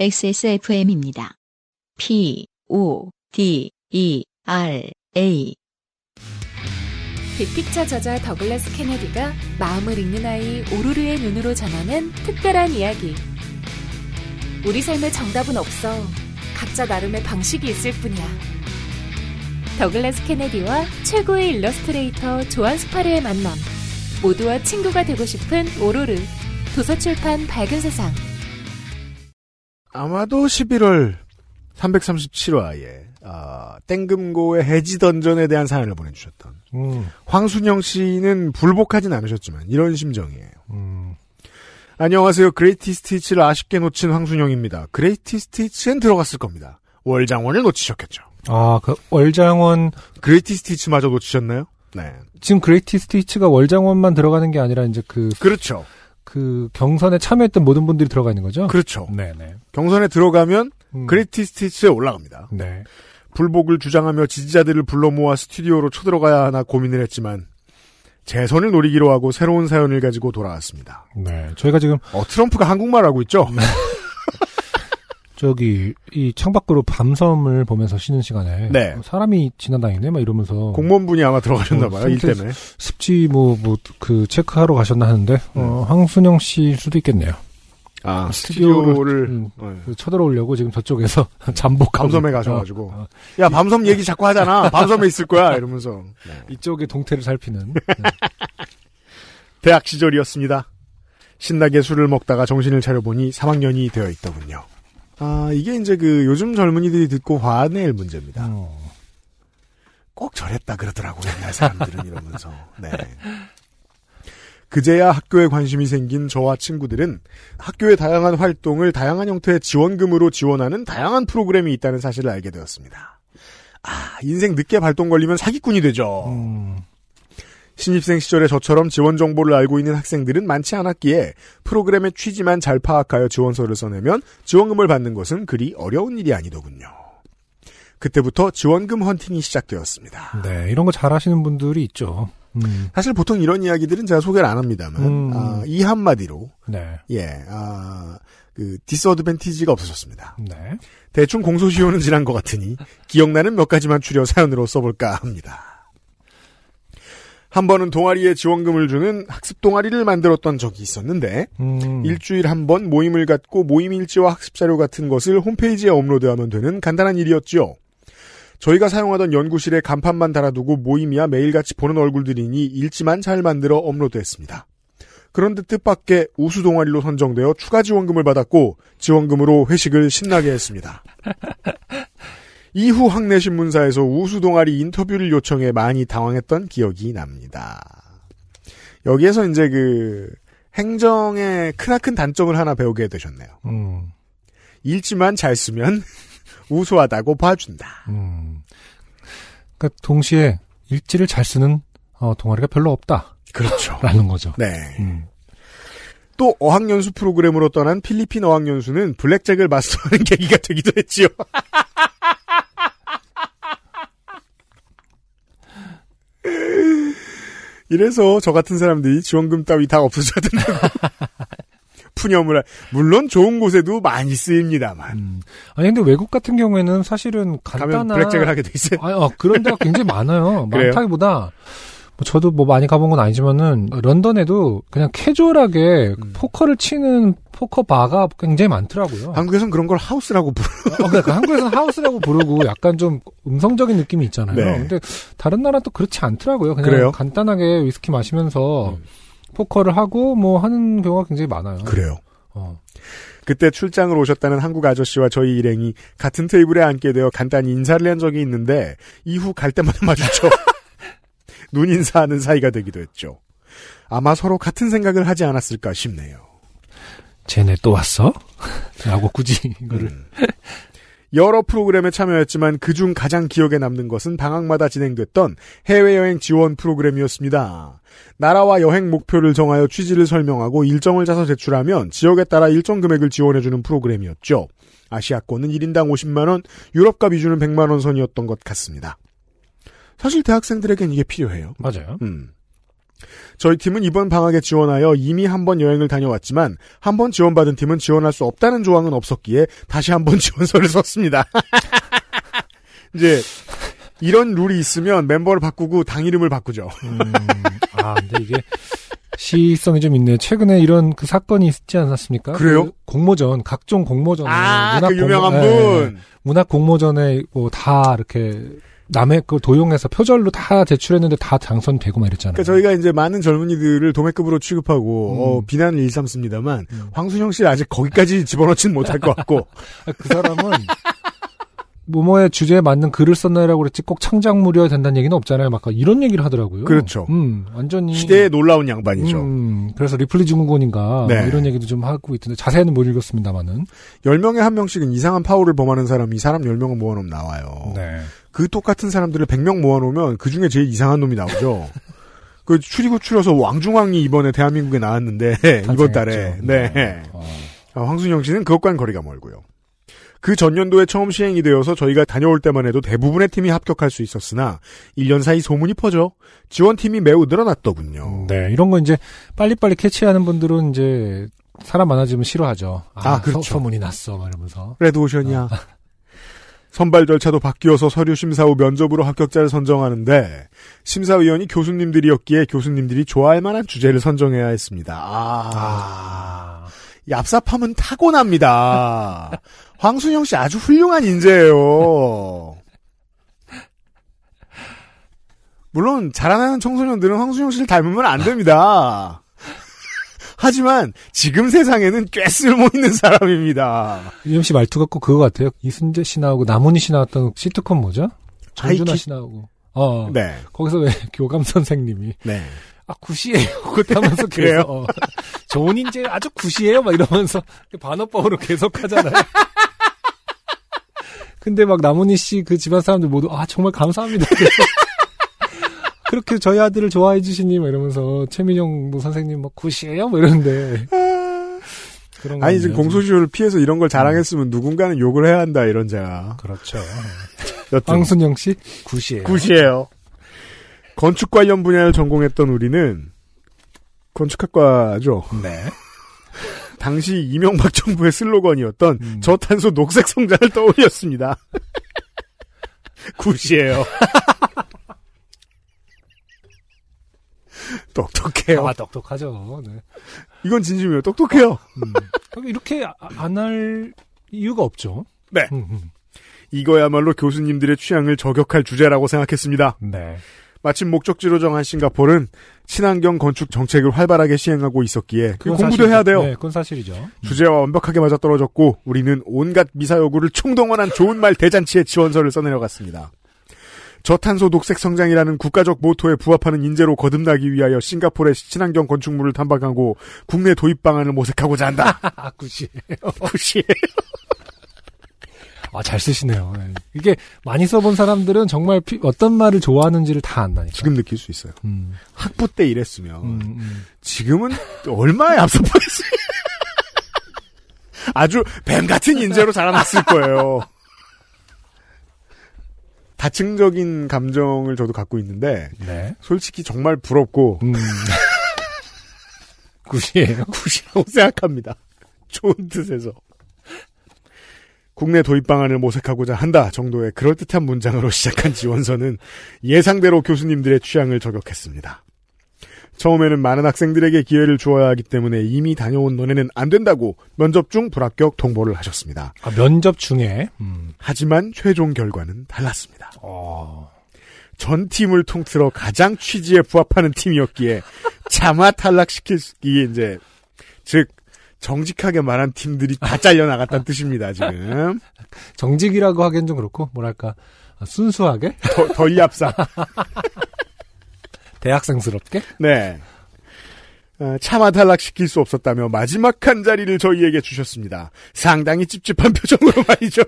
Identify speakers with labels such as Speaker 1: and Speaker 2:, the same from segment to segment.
Speaker 1: XSFM입니다. P, O, D, E, R, A.
Speaker 2: 빅픽처 저자 더글라스 케네디가 마음을 읽는 아이 오로르의 눈으로 전하는 특별한 이야기. 우리 삶에 정답은 없어. 각자 나름의 방식이 있을 뿐이야. 더글라스 케네디와 최고의 일러스트레이터 조안 스파르의 만남. 모두와 친구가 되고 싶은 오로르. 도서출판 밝은 세상.
Speaker 3: 아마도 11월 337화에 아, 땡금고의 해지 던전에 대한 사연을 보내주셨던
Speaker 4: 음,
Speaker 3: 황순영 씨는 불복하진 않으셨지만 이런 심정이에요.
Speaker 4: 음,
Speaker 3: 안녕하세요. Greatest Hits를 아쉽게 놓친 황순영입니다. Greatest Hits엔 들어갔을 겁니다. 월장원을 놓치셨겠죠.
Speaker 4: 아, 그 월장원
Speaker 3: Greatest Hits마저 놓치셨나요? 네.
Speaker 4: 지금 Greatest Hits가 월장원만 들어가는 게 아니라 이제 그,
Speaker 3: 그렇죠.
Speaker 4: 그 경선에 참여했던 모든 분들이 들어가 있는 거죠?
Speaker 3: 그렇죠.
Speaker 4: 네네.
Speaker 3: 경선에 들어가면
Speaker 4: 음,
Speaker 3: Greatest Hits에 올라갑니다.
Speaker 4: 네.
Speaker 3: 불복을 주장하며 지지자들을 불러 모아 스튜디오로 쳐들어가야 하나 고민을 했지만 재선을 노리기로 하고 새로운 사연을 가지고 돌아왔습니다.
Speaker 4: 네. 저희가 지금
Speaker 3: 어, 트럼프가 한국말 하고 있죠?
Speaker 4: 저기 이 창밖으로 밤섬을 보면서 쉬는 시간에
Speaker 3: 네.
Speaker 4: 어, 사람이 지나다니네 막 이러면서
Speaker 3: 공무원분이 아마 들어가셨나 봐요,
Speaker 4: 어,
Speaker 3: 일 때문에.
Speaker 4: 습지 뭐 뭐 그 체크하러 가셨나 하는데 어, 황순영 씨일 수도 있겠네요.
Speaker 3: 아,
Speaker 4: 스튜디오를-
Speaker 3: 스튜디오를,
Speaker 4: 음,
Speaker 3: 어,
Speaker 4: 그 쳐들어오려고 지금 저쪽에서 잠복
Speaker 3: 밤섬에 가셔가지고.
Speaker 4: 어, 어,
Speaker 3: 야, 밤섬 얘기 자꾸 하잖아. 밤섬에 있을 거야. 이러면서. 네.
Speaker 4: 이쪽의 동태를 살피는 네.
Speaker 3: 대학 시절이었습니다. 신나게 술을 먹다가 정신을 차려보니 3학년이 되어 있더군요. 아, 이게 이제 그 요즘 젊은이들이 듣고 화낼 문제입니다.
Speaker 4: 어.
Speaker 3: 꼭 저랬다 그러더라고 옛날 사람들은 이러면서. 네. 그제야 학교에 관심이 생긴 저와 친구들은 학교의 다양한 활동을 다양한 형태의 지원금으로 지원하는 다양한 프로그램이 있다는 사실을 알게 되었습니다. 아, 인생 늦게 발동 걸리면 사기꾼이 되죠.
Speaker 4: 음,
Speaker 3: 신입생 시절에 저처럼 지원 정보를 알고 있는 학생들은 많지 않았기에 프로그램의 취지만 잘 파악하여 지원서를 써내면 지원금을 받는 것은 그리 어려운 일이 아니더군요. 그때부터 지원금 헌팅이 시작되었습니다.
Speaker 4: 네, 이런 거 잘하시는 분들이 있죠. 음,
Speaker 3: 사실 보통 이런 이야기들은 제가 소개를 안 합니다만
Speaker 4: 음.
Speaker 3: 아, 이 한마디로
Speaker 4: 네,
Speaker 3: 예, 아, 그 디스어드밴티지가 없어졌습니다.
Speaker 4: 네.
Speaker 3: 대충 공소시효는 지난 것 같으니 기억나는 몇 가지만 추려 사연으로 써볼까 합니다. 한 번은 동아리에 지원금을 주는 학습 동아리를 만들었던 적이 있었는데
Speaker 4: 음,
Speaker 3: 일주일 한 번 모임을 갖고 모임 일지와 학습 자료 같은 것을 홈페이지에 업로드하면 되는 간단한 일이었죠. 저희가 사용하던 연구실에 간판만 달아두고 모임이야 매일같이 보는 얼굴들이니 일지만 잘 만들어 업로드했습니다. 그런데 뜻밖의 우수 동아리로 선정되어 추가 지원금을 받았고 지원금으로 회식을 신나게 했습니다. 이후 학내신문사에서 우수 동아리 인터뷰를 요청해 많이 당황했던 기억이 납니다. 여기에서 이제 그 행정의 크나큰 단점을 하나 배우게 되셨네요.
Speaker 4: 음,
Speaker 3: 일지만 잘 쓰면 우수하다고 봐준다.
Speaker 4: 음. 그러니까 동시에 일지를 잘 쓰는 어, 동아리가 별로 없다라는
Speaker 3: 그렇죠.
Speaker 4: 거죠.
Speaker 3: 네.
Speaker 4: 음,
Speaker 3: 또 어학연수 프로그램으로 떠난 필리핀 어학연수는 블랙잭을 마스터하는 계기가 되기도 했지요. 이래서 저 같은 사람들이 지원금 따위 다 없어져야 된다고. 푸념을, 하- 물론 좋은 곳에도 많이 쓰입니다만.
Speaker 4: 음. 아니 근데 외국 같은 경우에는 사실은
Speaker 3: 가면
Speaker 4: 간단한
Speaker 3: 블랙잭을 하게 돼 있어요.
Speaker 4: 아, 어, 그런 데가 굉장히 많아요. 많다기보다 뭐 저도 뭐 많이 가본 건 아니지만은 런던에도 그냥 캐주얼하게
Speaker 3: 음.
Speaker 4: 포커를 치는 포커 바가 굉장히 많더라고요.
Speaker 3: 한국에선 그런 걸 하우스라고 부르
Speaker 4: 어, 그러니까 한국에서는 하우스라고 부르고 약간 좀 음성적인 느낌이 있잖아요.
Speaker 3: 네.
Speaker 4: 근데 다른 나라 또 그렇지 않더라고요. 그냥
Speaker 3: 그래요?
Speaker 4: 간단하게 위스키 마시면서
Speaker 3: 음.
Speaker 4: 포커를 하고 뭐 하는 경우가 굉장히 많아요.
Speaker 3: 그래요.
Speaker 4: 어.
Speaker 3: 그때 출장을 오셨다는 한국 아저씨와 저희 일행이 같은 테이블에 앉게 되어 간단히 인사를 한 적이 있는데 이후 갈 때마다 마주쳐 눈 인사하는 사이가 되기도 했죠. 아마 서로 같은 생각을 하지 않았을까 싶네요.
Speaker 4: 쟤네 또 왔어? 라고 굳이 이거를
Speaker 3: 음. 여러 프로그램에 참여했지만 그중 가장 기억에 남는 것은 방학마다 진행됐던 해외여행 지원 프로그램이었습니다. 나라와 여행 목표를 정하여 취지를 설명하고 일정을 짜서 제출하면 지역에 따라 일정 금액을 지원해주는 프로그램이었죠. 아시아권은 1인당 50만원, 유럽과 미주는 100만원 선이었던 것 같습니다. 사실 대학생들에겐 이게 필요해요.
Speaker 4: 맞아요.
Speaker 3: 음. 저희 팀은 이번 방학에 지원하여 이미 한 번 여행을 다녀왔지만 한 번 지원받은 팀은 지원할 수 없다는 조항은 없었기에 다시 한 번 지원서를 썼습니다. 이제 이런 룰이 있으면 멤버를 바꾸고 당 이름을 바꾸죠.
Speaker 4: 음, 아, 근데 이게 시성이 좀 있네요. 최근에 이런 그 사건이 있지 않았습니까?
Speaker 3: 그래요?
Speaker 4: 그 공모전, 각종 공모전에
Speaker 3: 아,
Speaker 4: 문학
Speaker 3: 그 유명한
Speaker 4: 공모- 예, 예.
Speaker 3: 분.
Speaker 4: 문학 공모전에 뭐 다 이렇게 남의 걸 도용해서 표절로 다 제출했는데 다 당선되고 막 이랬잖아요.
Speaker 3: 그러니까 저희가 이제 많은 젊은이들을 도매급으로 취급하고
Speaker 4: 음.
Speaker 3: 어, 비난을 일삼습니다만
Speaker 4: 음.
Speaker 3: 황순영 씨 아직 거기까지 집어넣지는 못할 것 같고
Speaker 4: 아, 그 사람은 뭐뭐의 주제에 맞는 글을 썼나라고 그랬지 꼭 창작물이어야 된다는 얘기는 없잖아요. 막 이런 얘기를 하더라고요.
Speaker 3: 그렇죠.
Speaker 4: 음, 완전히
Speaker 3: 시대에 놀라운 양반이죠.
Speaker 4: 음, 그래서 리플리 증후군인가
Speaker 3: 네.
Speaker 4: 뭐 이런 얘기도 좀 하고 있던데 자세히는 못 읽었습니다만은.
Speaker 3: 10명에 한 명씩은 이상한 파워를 범하는 사람이 사람 10명을 모아놓으면 나와요.
Speaker 4: 네.
Speaker 3: 그 똑같은 사람들을 100명 모아놓으면 그 중에 제일 이상한 놈이 나오죠. 그 추리고 추려서 왕중왕이 이번에 대한민국에 나왔는데 이번 달에
Speaker 4: 탄생했죠.
Speaker 3: 네
Speaker 4: 어.
Speaker 3: 아, 황순영 씨는 그것과는 거리가 멀고요. 그 전년도에 처음 시행이 되어서 저희가 다녀올 때만 해도 대부분의 팀이 합격할 수 있었으나 1년 사이 소문이 퍼져 지원팀이 매우 늘어났더군요.
Speaker 4: 네, 이런 거 이제 빨리빨리 캐치하는 분들은 이제 사람 많아지면 싫어하죠. 아,
Speaker 3: 아, 그렇죠.
Speaker 4: 소, 문이 났어, 막 이러면서.
Speaker 3: 레드오션이야. 선발 절차도 바뀌어서 서류 심사 후 면접으로 합격자를 선정하는데 심사위원이 교수님들이었기에 교수님들이 좋아할 만한 주제를 선정해야 했습니다. 아,
Speaker 4: 아.
Speaker 3: 얍삽함은 타고납니다. 황순영 씨 아주 훌륭한 인재예요. 물론 자라나는 청소년들은 황순영 씨를 닮으면 안 됩니다. 하지만 지금 세상에는 꽤 쓸모 있는 사람입니다.
Speaker 4: 이엠 씨 말투가 꼭 그거 같아요. 이순재 씨 나오고 남훈이 씨 나왔던 시트콤 뭐죠?
Speaker 3: 하이킥?
Speaker 4: 씨 나오고. 어.
Speaker 3: 네,
Speaker 4: 거기서 왜 교감 선생님이
Speaker 3: 네.
Speaker 4: 아 굿이에요. 그렇다면서
Speaker 3: 그래요?
Speaker 4: 어, 좋은 인재 아주 굿이에요. 막 이러면서 반어법으로 계속 하잖아요. 근데 막 남훈이 씨 그 집안 사람들 모두 아 정말 감사합니다. 그렇게 저희 아들을 좋아해 주시니 막 이러면서 최민영 뭐 선생님 막 굿이에요. 뭐 이러는데
Speaker 3: 아니
Speaker 4: 거
Speaker 3: 지금 공소시효를 피해서 이런 걸 자랑했으면 누군가는 욕을 해야 한다 이런 제가.
Speaker 4: 그렇죠.
Speaker 3: 여튼
Speaker 4: 황순영 씨 굿이에요.
Speaker 3: 굿이에요. 건축 관련 분야를 전공했던 우리는 건축학과죠.
Speaker 4: 네.
Speaker 3: 당시 이명박 정부의 슬로건이었던
Speaker 4: 음.
Speaker 3: 저탄소 녹색 성장을 떠올렸습니다. 굿이에요. 똑똑해요.
Speaker 4: 아 똑똑하죠. 네.
Speaker 3: 이건 진심이에요. 똑똑해요.
Speaker 4: 음. 이렇게 안 할 이유가 없죠.
Speaker 3: 네.
Speaker 4: 음, 음.
Speaker 3: 이거야말로 교수님들의 취향을 저격할 주제라고 생각했습니다.
Speaker 4: 네.
Speaker 3: 마침 목적지로 정한 싱가포르는 친환경 건축 정책을 활발하게 시행하고 있었기에 공부도
Speaker 4: 사실이죠.
Speaker 3: 해야 돼요.
Speaker 4: 네, 그건 사실이죠.
Speaker 3: 주제와 완벽하게 맞아떨어졌고 우리는 온갖 미사여구를 총동원한 좋은 말 대잔치에 지원서를 써내려갔습니다. 저탄소 녹색 성장이라는 국가적 모토에 부합하는 인재로 거듭나기 위하여 싱가포르의 친환경 건축물을 탐방하고 국내 도입 방안을 모색하고자 한다.
Speaker 4: 아, 굿이에요.
Speaker 3: 굿이
Speaker 4: 아, 잘 쓰시네요. 네. 이게 많이 써본 사람들은 정말 피- 어떤 말을 좋아하는지를 다 안다니까.
Speaker 3: 지금 느낄 수 있어요.
Speaker 4: 음,
Speaker 3: 학부 때 이랬으면
Speaker 4: 음, 음.
Speaker 3: 지금은 얼마나 앞서 버렸어요. 아주 뱀 같은 인재로 자라났을 거예요. 다층적인 감정을 저도 갖고 있는데
Speaker 4: 네.
Speaker 3: 솔직히 정말 부럽고
Speaker 4: 음. 굿이에요.
Speaker 3: 굿이라고 생각합니다. 좋은 뜻에서. 국내 도입 방안을 모색하고자 한다 정도의 그럴듯한 문장으로 시작한 지원서는 예상대로 교수님들의 취향을 저격했습니다. 처음에는 많은 학생들에게 기회를 주어야 하기 때문에 이미 다녀온 너네는 안 된다고 면접 중 불합격 통보를 하셨습니다.
Speaker 4: 아, 면접 중에. 음.
Speaker 3: 하지만 최종 결과는 달랐습니다.
Speaker 4: 어.
Speaker 3: 전 팀을 통틀어 가장 취지에 부합하는 팀이었기에 차마 탈락시키기 이제 즉 정직하게 말한 팀들이 다 잘려 나갔다는 뜻입니다. 지금
Speaker 4: 정직이라고 하기엔 좀 그렇고, 뭐랄까. 아, 순수하게?
Speaker 3: 더, 덜 얍사.
Speaker 4: 대학생스럽게?
Speaker 3: 네. 어, 차마 탈락시킬 수 없었다며 마지막 한 자리를 저희에게 주셨습니다. 상당히 찝찝한 표정으로 말이죠.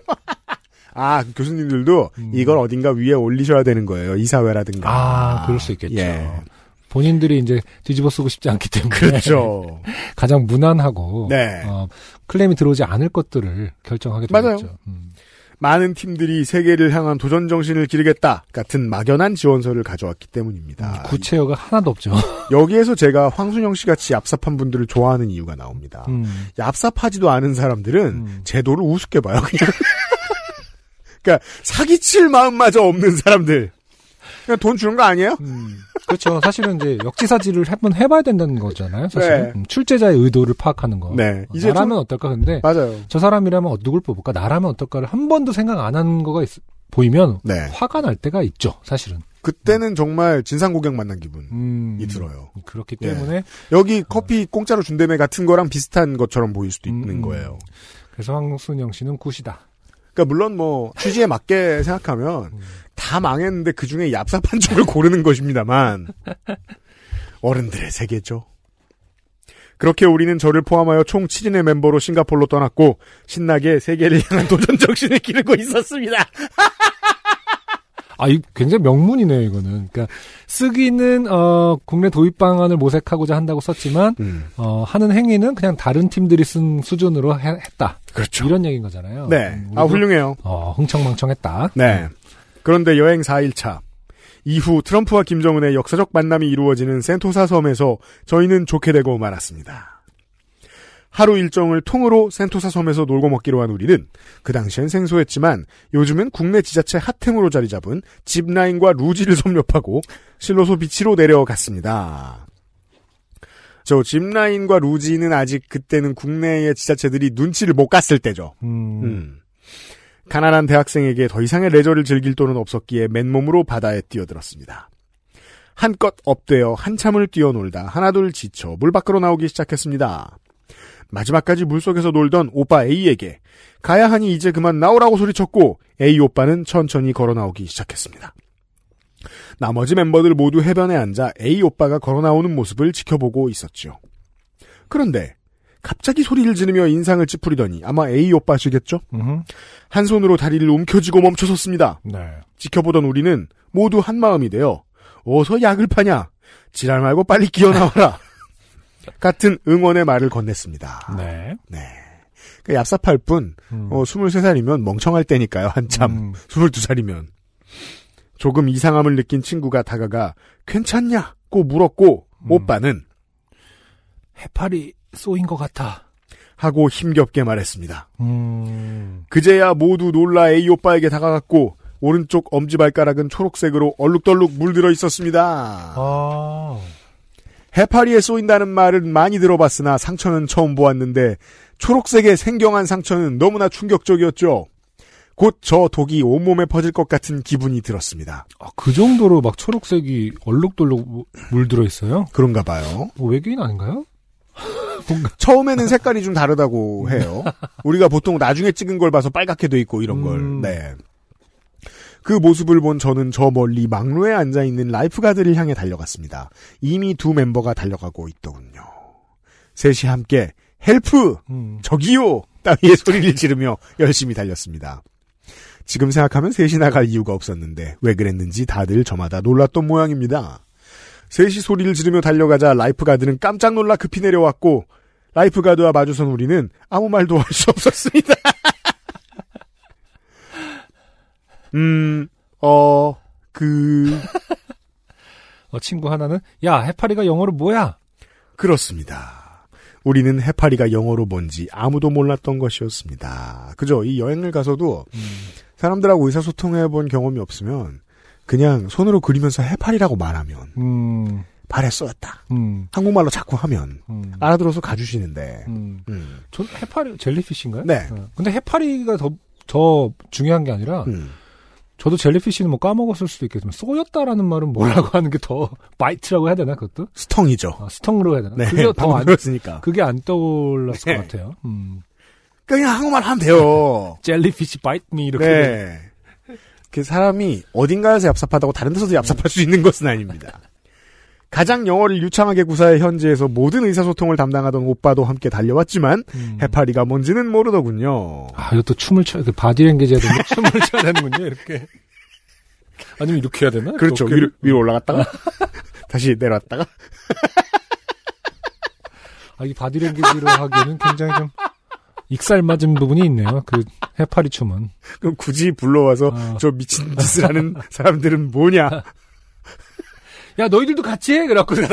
Speaker 3: 아, 그 교수님들도
Speaker 4: 음.
Speaker 3: 이걸 어딘가 위에 올리셔야 되는 거예요. 이사회라든가.
Speaker 4: 아, 그럴 수 있겠죠.
Speaker 3: 예.
Speaker 4: 본인들이 이제 뒤집어 쓰고 싶지 않기 때문에.
Speaker 3: 그렇죠.
Speaker 4: 가장 무난하고.
Speaker 3: 네.
Speaker 4: 어, 클레임이 들어오지 않을 것들을 결정하게
Speaker 3: 맞아요.
Speaker 4: 되겠죠. 음.
Speaker 3: 많은 팀들이 세계를 향한 도전 정신을 기르겠다 같은 막연한 지원서를 가져왔기 때문입니다.
Speaker 4: 구체어가 하나도 없죠.
Speaker 3: 여기에서 제가 황순영 씨 같이 얍삽한 분들을 좋아하는 이유가 나옵니다.
Speaker 4: 음.
Speaker 3: 얍삽하지도 않은 사람들은
Speaker 4: 음.
Speaker 3: 제도를 우습게 봐요. 그냥. 그러니까 사기칠 마음마저 없는 사람들. 그냥 돈 주는 거 아니에요?
Speaker 4: 음, 그렇죠. 사실은 이제 역지사지를 한번 해봐야 된다는 거잖아요. 사실
Speaker 3: 네.
Speaker 4: 음, 출제자의 의도를 파악하는 거.
Speaker 3: 네.
Speaker 4: 어,
Speaker 3: 이제
Speaker 4: 나라면
Speaker 3: 좀-
Speaker 4: 어떨까? 근데
Speaker 3: 맞아요.
Speaker 4: 저 사람이라면 어, 누굴 뽑을까? 나라면 어떨까를 한 번도 생각 안 하는 거가 있- 보이면
Speaker 3: 네.
Speaker 4: 화가 날 때가 있죠. 사실은.
Speaker 3: 그때는 정말 진상 고객 만난 기분이
Speaker 4: 음,
Speaker 3: 들어요.
Speaker 4: 그렇기
Speaker 3: 예.
Speaker 4: 때문에
Speaker 3: 여기 커피 공짜로 준다며 같은 거랑 비슷한 것처럼 보일 수도 있는
Speaker 4: 음,
Speaker 3: 거예요.
Speaker 4: 그래서 황순영 씨는 굿이다.
Speaker 3: 그러니까 물론 뭐 취지에 맞게 생각하면
Speaker 4: 음.
Speaker 3: 다 망했는데 그 중에 얍삽한 쪽을 고르는 것입니다만 어른들의 세계죠. 그렇게 우리는 저를 포함하여 총 7인의 멤버로 싱가폴로 떠났고 신나게 세계를 향한 도전 정신을 기르고 있었습니다.
Speaker 4: 아, 이 굉장히 명문이네요, 이거는. 그러니까 쓰기는 어, 국내 도입 방안을 모색하고자 한다고 썼지만 어, 하는 행위는 그냥 다른 팀들이 쓴 수준으로 해- 했다.
Speaker 3: 그렇죠.
Speaker 4: 이런 얘기인 거잖아요.
Speaker 3: 네.
Speaker 4: 음,
Speaker 3: 아 훌륭해요.
Speaker 4: 어, 흥청망청했다.
Speaker 3: 네. 그런데 여행 4일차. 이후 트럼프와 김정은의 역사적 만남이 이루어지는 센토사 섬에서 저희는 좋게 되고 말았습니다. 하루 일정을 통으로 센토사 섬에서 놀고 먹기로 한 우리는 그 당시엔 생소했지만 요즘은 국내 지자체 핫행으로 자리 잡은 짚라인과 루지를 섭렵하고 실로소 비치로 내려갔습니다. 저 짚라인과 루지는 아직 그때는 국내의 지자체들이 눈치를 못 갔을 때죠.
Speaker 4: 음,
Speaker 3: 음. 가난한 대학생에게 더 이상의 레저를 즐길 돈은 없었기에 맨몸으로 바다에 뛰어들었습니다. 한껏 업되어 한참을 뛰어놀다 하나둘 지쳐 물 밖으로 나오기 시작했습니다. 마지막까지 물속에서 놀던 오빠 A에게 가야 하니 이제 그만 나오라고 소리쳤고 A 오빠는 천천히 걸어 나오기 시작했습니다. 나머지 멤버들 모두 해변에 앉아 A 오빠가 걸어 나오는 모습을 지켜보고 있었죠. 그런데 갑자기 소리를 지르며 인상을 찌푸리더니 아마 A 오빠시겠죠? 한 손으로 다리를 움켜쥐고 멈춰섰습니다.
Speaker 4: 네.
Speaker 3: 지켜보던 우리는 모두 한 마음이 되어 어서 약을 파냐? 지랄 말고 빨리 끼어 나와라. 같은 응원의 말을 건넸습니다.
Speaker 4: 네.
Speaker 3: 네. 그 얍삽할 뿐,
Speaker 4: 음.
Speaker 3: 어, 23살이면 멍청할 때니까요, 한참.
Speaker 4: 음.
Speaker 3: 22살이면. 조금 이상함을 느낀 친구가 다가가 괜찮냐고 물었고,
Speaker 4: 음.
Speaker 3: 오빠는
Speaker 4: 해파리 쏘인 것 같아.
Speaker 3: 하고 힘겹게 말했습니다.
Speaker 4: 음.
Speaker 3: 그제야 모두 놀라 A 오빠에게 다가갔고 오른쪽 엄지발가락은 초록색으로 얼룩덜룩 물들어 있었습니다.
Speaker 4: 아.
Speaker 3: 해파리에 쏘인다는 말은 많이 들어봤으나 상처는 처음 보았는데 초록색의 생경한 상처는 너무나 충격적이었죠. 곧 저 독이 온몸에 퍼질 것 같은 기분이 들었습니다.
Speaker 4: 아, 그 정도로 막 초록색이 얼룩덜룩 물들어 있어요?
Speaker 3: 그런가 봐요.
Speaker 4: 뭐 외계인 아닌가요?
Speaker 3: 처음에는 색깔이 좀 다르다고 해요. 우리가 보통 나중에 찍은 걸 봐서 빨갛게 돼 있고 이런 걸.
Speaker 4: 음.
Speaker 3: 네. 그 모습을 본 저는 저 멀리 망루에 앉아 있는 lifeguard를 향해 달려갔습니다. 이미 두 멤버가 달려가고 있더군요. 셋이 함께 help
Speaker 4: 음.
Speaker 3: 저기요 따위의 소리를 지르며 열심히 달렸습니다. 지금 생각하면 셋이 나갈 이유가 없었는데 왜 그랬는지 다들 저마다 놀랐던 모양입니다. 셋이 소리를 지르며 달려가자 lifeguard는 깜짝 놀라 급히 내려왔고 lifeguard와 마주선 우리는 아무 말도 할 수 없었습니다. 음, 어, 그,
Speaker 4: 어, 친구 하나는 야 해파리가 영어로 뭐야?
Speaker 3: 그렇습니다. 우리는 해파리가 영어로 뭔지 아무도 몰랐던 것이었습니다. 그죠? 이 여행을 가서도 사람들하고 의사소통해 본 경험이 없으면 그냥 손으로 그리면서 해파리라고 말하면
Speaker 4: 음.
Speaker 3: 발에 쏘였다.
Speaker 4: 음.
Speaker 3: 한국말로 자꾸 하면
Speaker 4: 음.
Speaker 3: 알아들어서 가주시는데.
Speaker 4: 음.
Speaker 3: 음.
Speaker 4: 전 해파리 젤리피쉬인가요?
Speaker 3: 네.
Speaker 4: 어. 근데 해파리가 더 더 중요한 게 아니라
Speaker 3: 음.
Speaker 4: 저도 jellyfish는 뭐 까먹었을 수도 있겠지만 쏘였다라는 말은 뭐라고 하는 게 더 bite라고 해야 되나 그것도?
Speaker 3: stung이죠.
Speaker 4: 아, stung으로 해야 되나?
Speaker 3: 네.
Speaker 4: 그게 더
Speaker 3: 방금
Speaker 4: 안,
Speaker 3: 들었으니까.
Speaker 4: 그게 안 떠올랐을
Speaker 3: 네.
Speaker 4: 것 같아요. 음.
Speaker 3: 그냥 한국말 하면 돼요.
Speaker 4: jellyfish bite me 이렇게.
Speaker 3: 네. 그 사람이 어딘가에서 얍삽하다고 다른 데서도 얍삽할 수 있는 것은 아닙니다. 가장 영어를 유창하게 구사해 현지에서 모든 의사소통을 담당하던 오빠도 함께 달려왔지만
Speaker 4: 음.
Speaker 3: 해파리가 뭔지는 모르더군요.
Speaker 4: 아, 이것도 춤을 춰, 그 바디랭귀지에 되면 춤을 춰야 되는군요, 이렇게. 아니면 이렇게 해야 되나?
Speaker 3: 그렇죠. 위로, 위로 올라갔다가 다시 내려왔다가
Speaker 4: 아, 이 바디랭귀지로 하기에는 굉장히 좀 익살 맞은 부분이 있네요. 그 해파리 춤은.
Speaker 3: 그럼 굳이 불러와서
Speaker 4: 어.
Speaker 3: 저 미친 짓을 하는 사람들은 뭐냐?
Speaker 4: 야 너희들도 같이 해. 그래갖고.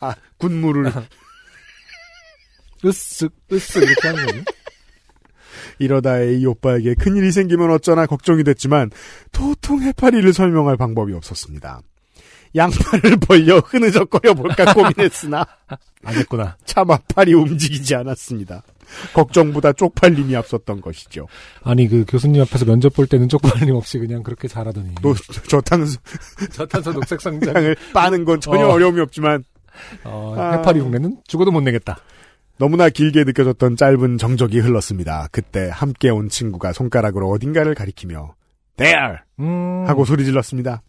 Speaker 3: 아, 군무를
Speaker 4: 으쓱 으쓱 이렇게 하는 거지.
Speaker 3: 이러다 이 오빠에게 큰일이 생기면 어쩌나 걱정이 됐지만 도통 해파리를 설명할 방법이 없었습니다. 양팔을 벌려 흐느적거려 볼까 고민했으나
Speaker 4: 안 했구나.
Speaker 3: 차마 팔이 움직이지 않았습니다. 걱정보다 쪽팔림이 앞섰던 것이죠.
Speaker 4: 아니 그 교수님 앞에서 면접 볼 때는 쪽팔림 없이 그냥 그렇게 잘하더니
Speaker 3: 또 저탄수
Speaker 4: 저탄소 녹색 상장
Speaker 3: 장을 빠는 건 전혀
Speaker 4: 어.
Speaker 3: 어. 려움이 없지만
Speaker 4: 어,
Speaker 3: 아.
Speaker 4: 해파리 흉내는 죽어도 못 내겠다.
Speaker 3: 너무나 길게 느껴졌던 짧은 정적이 흘렀습니다. 그때 함께 온 친구가 손가락으로 어딘가를 가리키며 There!
Speaker 4: 음.
Speaker 3: 하고 소리 질렀습니다.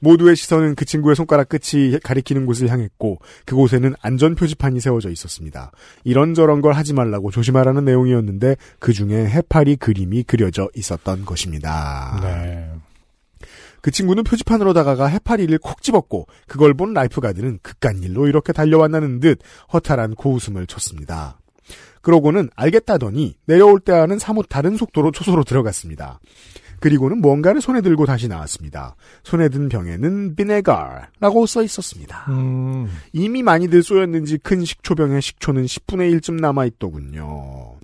Speaker 3: 모두의 시선은 그 친구의 손가락 끝이 가리키는 곳을 향했고 그곳에는 안전 표지판이 세워져 있었습니다. 이런저런 걸 하지 말라고 조심하라는 내용이었는데 그 중에 해파리 그림이 그려져 있었던 것입니다.
Speaker 4: 네.
Speaker 3: 그 친구는 표지판으로 다가가 해파리를 콕 집었고 그걸 본 라이프가드는 그깟일로 이렇게 달려왔다는 듯 허탈한 코웃음을 쳤습니다. 그러고는 알겠다더니 내려올 때와는 사뭇 다른 속도로 초소로 들어갔습니다. 그리고는 뭔가를 손에 들고 다시 나왔습니다. 손에 든 병에는 vinegar라고 써 있었습니다.
Speaker 4: 음.
Speaker 3: 이미 많이들 쏘였는지 큰 식초병에 식초는 10분의 1쯤 남아있더군요.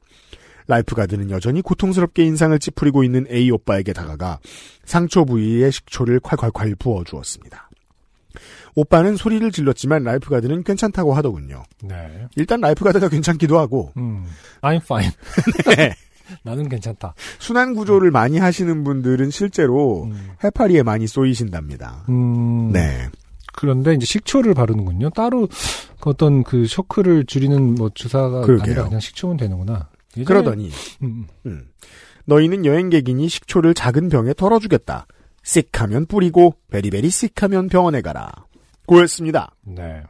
Speaker 3: lifeguard는 여전히 고통스럽게 인상을 찌푸리고 있는 A 오빠에게 다가가 상처 부위에 식초를 콸콸콸 부어주었습니다. 오빠는 소리를 질렀지만 lifeguard는 괜찮다고 하더군요.
Speaker 4: 네.
Speaker 3: 일단 lifeguard가 괜찮기도 하고
Speaker 4: 음. I'm fine.
Speaker 3: 네.
Speaker 4: 나는 괜찮다.
Speaker 3: 수난 구조를 많이 하시는 분들은 실제로
Speaker 4: 음.
Speaker 3: 해파리에 많이 쏘이신답니다.
Speaker 4: 음.
Speaker 3: 네.
Speaker 4: 그런데 이제 식초를 바르는군요. 따로 그 어떤 그 쇼크를 줄이는 뭐 주사가
Speaker 3: 그러게요.
Speaker 4: 아니라 그냥 식초면 되는구나. 예전에-
Speaker 3: 그러더니
Speaker 4: 음,
Speaker 3: 음. 너희는 여행객이니 식초를 작은 병에 덜어주겠다. sick하면 뿌리고 very very sick하면 병원에 가라. 고였습니다.
Speaker 4: 음. 네.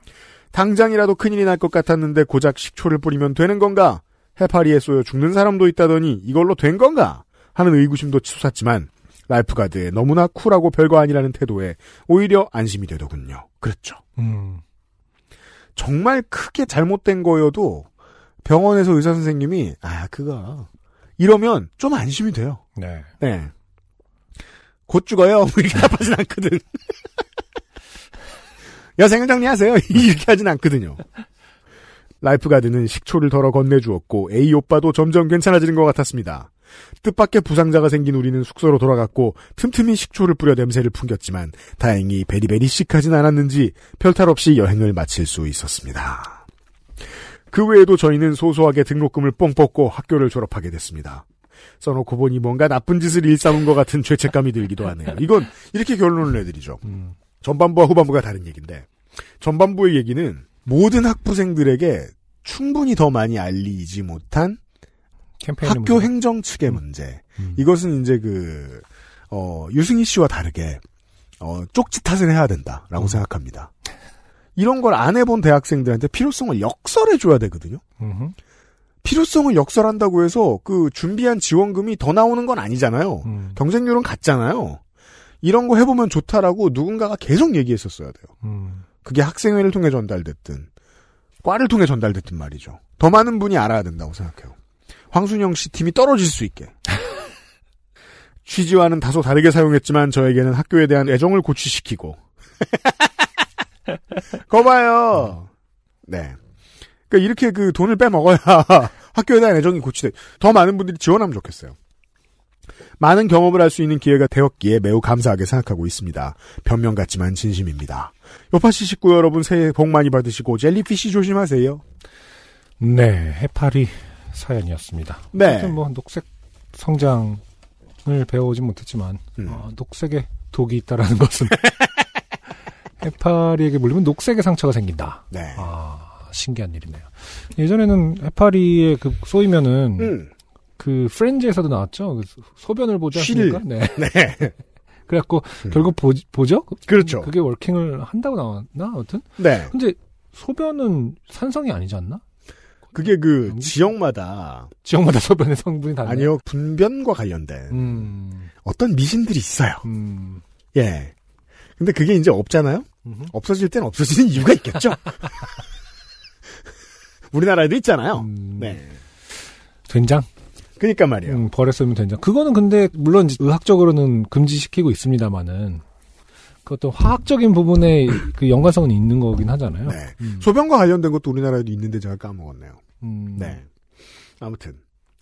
Speaker 3: 당장이라도 큰일이 날 것 같았는데 고작 식초를 뿌리면 되는 건가? 해파리에 쏘여 죽는 사람도 있다더니 이걸로 된 건가? 하는 의구심도 치솟았지만 lifeguard의 너무나 쿨하고 별거 아니라는 태도에 오히려 안심이 되더군요. 그렇죠.
Speaker 4: 음.
Speaker 3: 정말 크게 잘못된 거여도 병원에서 의사 선생님이 아 그거 이러면 좀 안심이 돼요.
Speaker 4: 네.
Speaker 3: 네. 곧 죽어요. 뭐 이렇게 답하진 않거든. 여생을 정리하세요. 이렇게 하진 않거든요. lifeguard는 식초를 덜어 건네주었고 A 오빠도 점점 괜찮아지는 것 같았습니다. 뜻밖의 부상자가 생긴 우리는 숙소로 돌아갔고 틈틈이 식초를 뿌려 냄새를 풍겼지만 다행히 베리베리 씩하진 않았는지 별탈 없이 여행을 마칠 수 있었습니다. 그 외에도 저희는 소소하게 등록금을 뻥 뽑고 학교를 졸업하게 됐습니다. 써놓고 보니 뭔가 나쁜 짓을 일삼은 것 같은 죄책감이 들기도 하네요. 이건 이렇게 결론을 내드리죠.
Speaker 4: 음.
Speaker 3: 전반부와 후반부가 다른 얘기인데 전반부의 얘기는 모든 학부생들에게 충분히 더 많이 알리지 못한 학교
Speaker 4: 뭐-
Speaker 3: 행정 측의 문제.
Speaker 4: 음.
Speaker 3: 이것은 이제 그, 어, 유승희 씨와 다르게, 어, 쪽지 탓을 해야 된다라고
Speaker 4: 음.
Speaker 3: 생각합니다. 이런 걸 안 해본 대학생들한테 필요성을 역설해줘야 되거든요.
Speaker 4: 음흠.
Speaker 3: 필요성을 역설한다고 해서 그 준비한 지원금이 더 나오는 건 아니잖아요.
Speaker 4: 음.
Speaker 3: 경쟁률은 같잖아요. 이런 거 해보면 좋다라고 누군가가 계속 얘기했었어야 돼요.
Speaker 4: 음.
Speaker 3: 그게 학생회를 통해 전달됐든, 과를 통해 전달됐든 말이죠. 더 많은 분이 알아야 된다고 생각해요. 황순영 씨 팀이 떨어질 수 있게. 취지와는 다소 다르게 사용했지만 저에게는 학교에 대한 애정을 고취시키고. 거 봐요. 네. 그러니까 이렇게 그 돈을 빼먹어야 학교에 대한 애정이 고치돼. 더 많은 분들이 지원하면 좋겠어요. 많은 경험을 할 수 있는 기회가 되었기에 매우 감사하게 생각하고 있습니다. 변명 같지만 진심입니다. 요파시 식구 여러분 새해 복 많이 받으시고 젤리피쉬 조심하세요.
Speaker 4: 네, 해파리 사연이었습니다.
Speaker 3: 네.
Speaker 4: 뭐 녹색 성장을 배워오지 못했지만
Speaker 3: 음.
Speaker 4: 어, 녹색에 독이 있다라는 것은 해파리에게 물리면 녹색의 상처가 생긴다.
Speaker 3: 네.
Speaker 4: 아 신기한 일이네요. 예전에는 해파리에 그 쏘이면은
Speaker 3: 음.
Speaker 4: 그 프렌즈에서도 나왔죠. 그 소변을
Speaker 3: 쉬를.
Speaker 4: 않습니까? 네.
Speaker 3: 네.
Speaker 4: 그래갖고
Speaker 3: 음.
Speaker 4: 결국 보, 보죠.
Speaker 3: 그렇죠.
Speaker 4: 그게 워킹을 한다고 나왔나? 아무튼
Speaker 3: 네.
Speaker 4: 근데 소변은 산성이 아니지 않나?
Speaker 3: 그게 그
Speaker 4: 음.
Speaker 3: 지역마다
Speaker 4: 지역마다 소변의 성분이 다르네.
Speaker 3: 아니요 분변과 관련된
Speaker 4: 음,
Speaker 3: 어떤 미신들이 있어요.
Speaker 4: 음,
Speaker 3: 예. 근데 그게 이제 없잖아요.
Speaker 4: 음흠.
Speaker 3: 없어질 땐 없어지는 이유가 있겠죠. 우리나라에도 있잖아요.
Speaker 4: 음,
Speaker 3: 네.
Speaker 4: 된장?
Speaker 3: 그니까 말이에요.
Speaker 4: 음, 버렸으면 된장. 그거는 근데 물론 의학적으로는 금지시키고 있습니다만은 그것도 화학적인 부분에 그 연관성은 있는 거긴 하잖아요.
Speaker 3: 네.
Speaker 4: 음.
Speaker 3: 소변과 관련된 것도 우리나라에도 있는데 제가 까먹었네요.
Speaker 4: 음,
Speaker 3: 네. 아무튼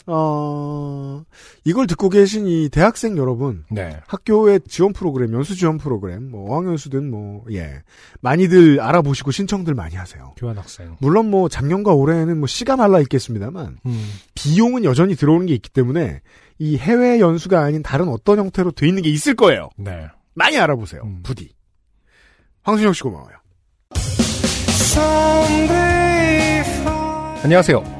Speaker 3: 어 이걸 듣고 계신 이 대학생 여러분
Speaker 4: 네.
Speaker 3: 학교의 지원 프로그램, 연수 지원 프로그램, 뭐 어학연수든 뭐 예. 많이들 알아보시고 신청들 많이 하세요.
Speaker 4: 교환학생.
Speaker 3: 물론 뭐 작년과 올해는 뭐 씨가 말라 있겠습니다만
Speaker 4: 음.
Speaker 3: 비용은 여전히 들어오는 게 있기 때문에 이 해외 연수가 아닌 다른 어떤 형태로 돼 있는 게 있을 거예요.
Speaker 4: 네.
Speaker 3: 많이 알아보세요.
Speaker 4: 음.
Speaker 3: 부디. 황순영 씨 고마워요.
Speaker 4: 안녕하세요.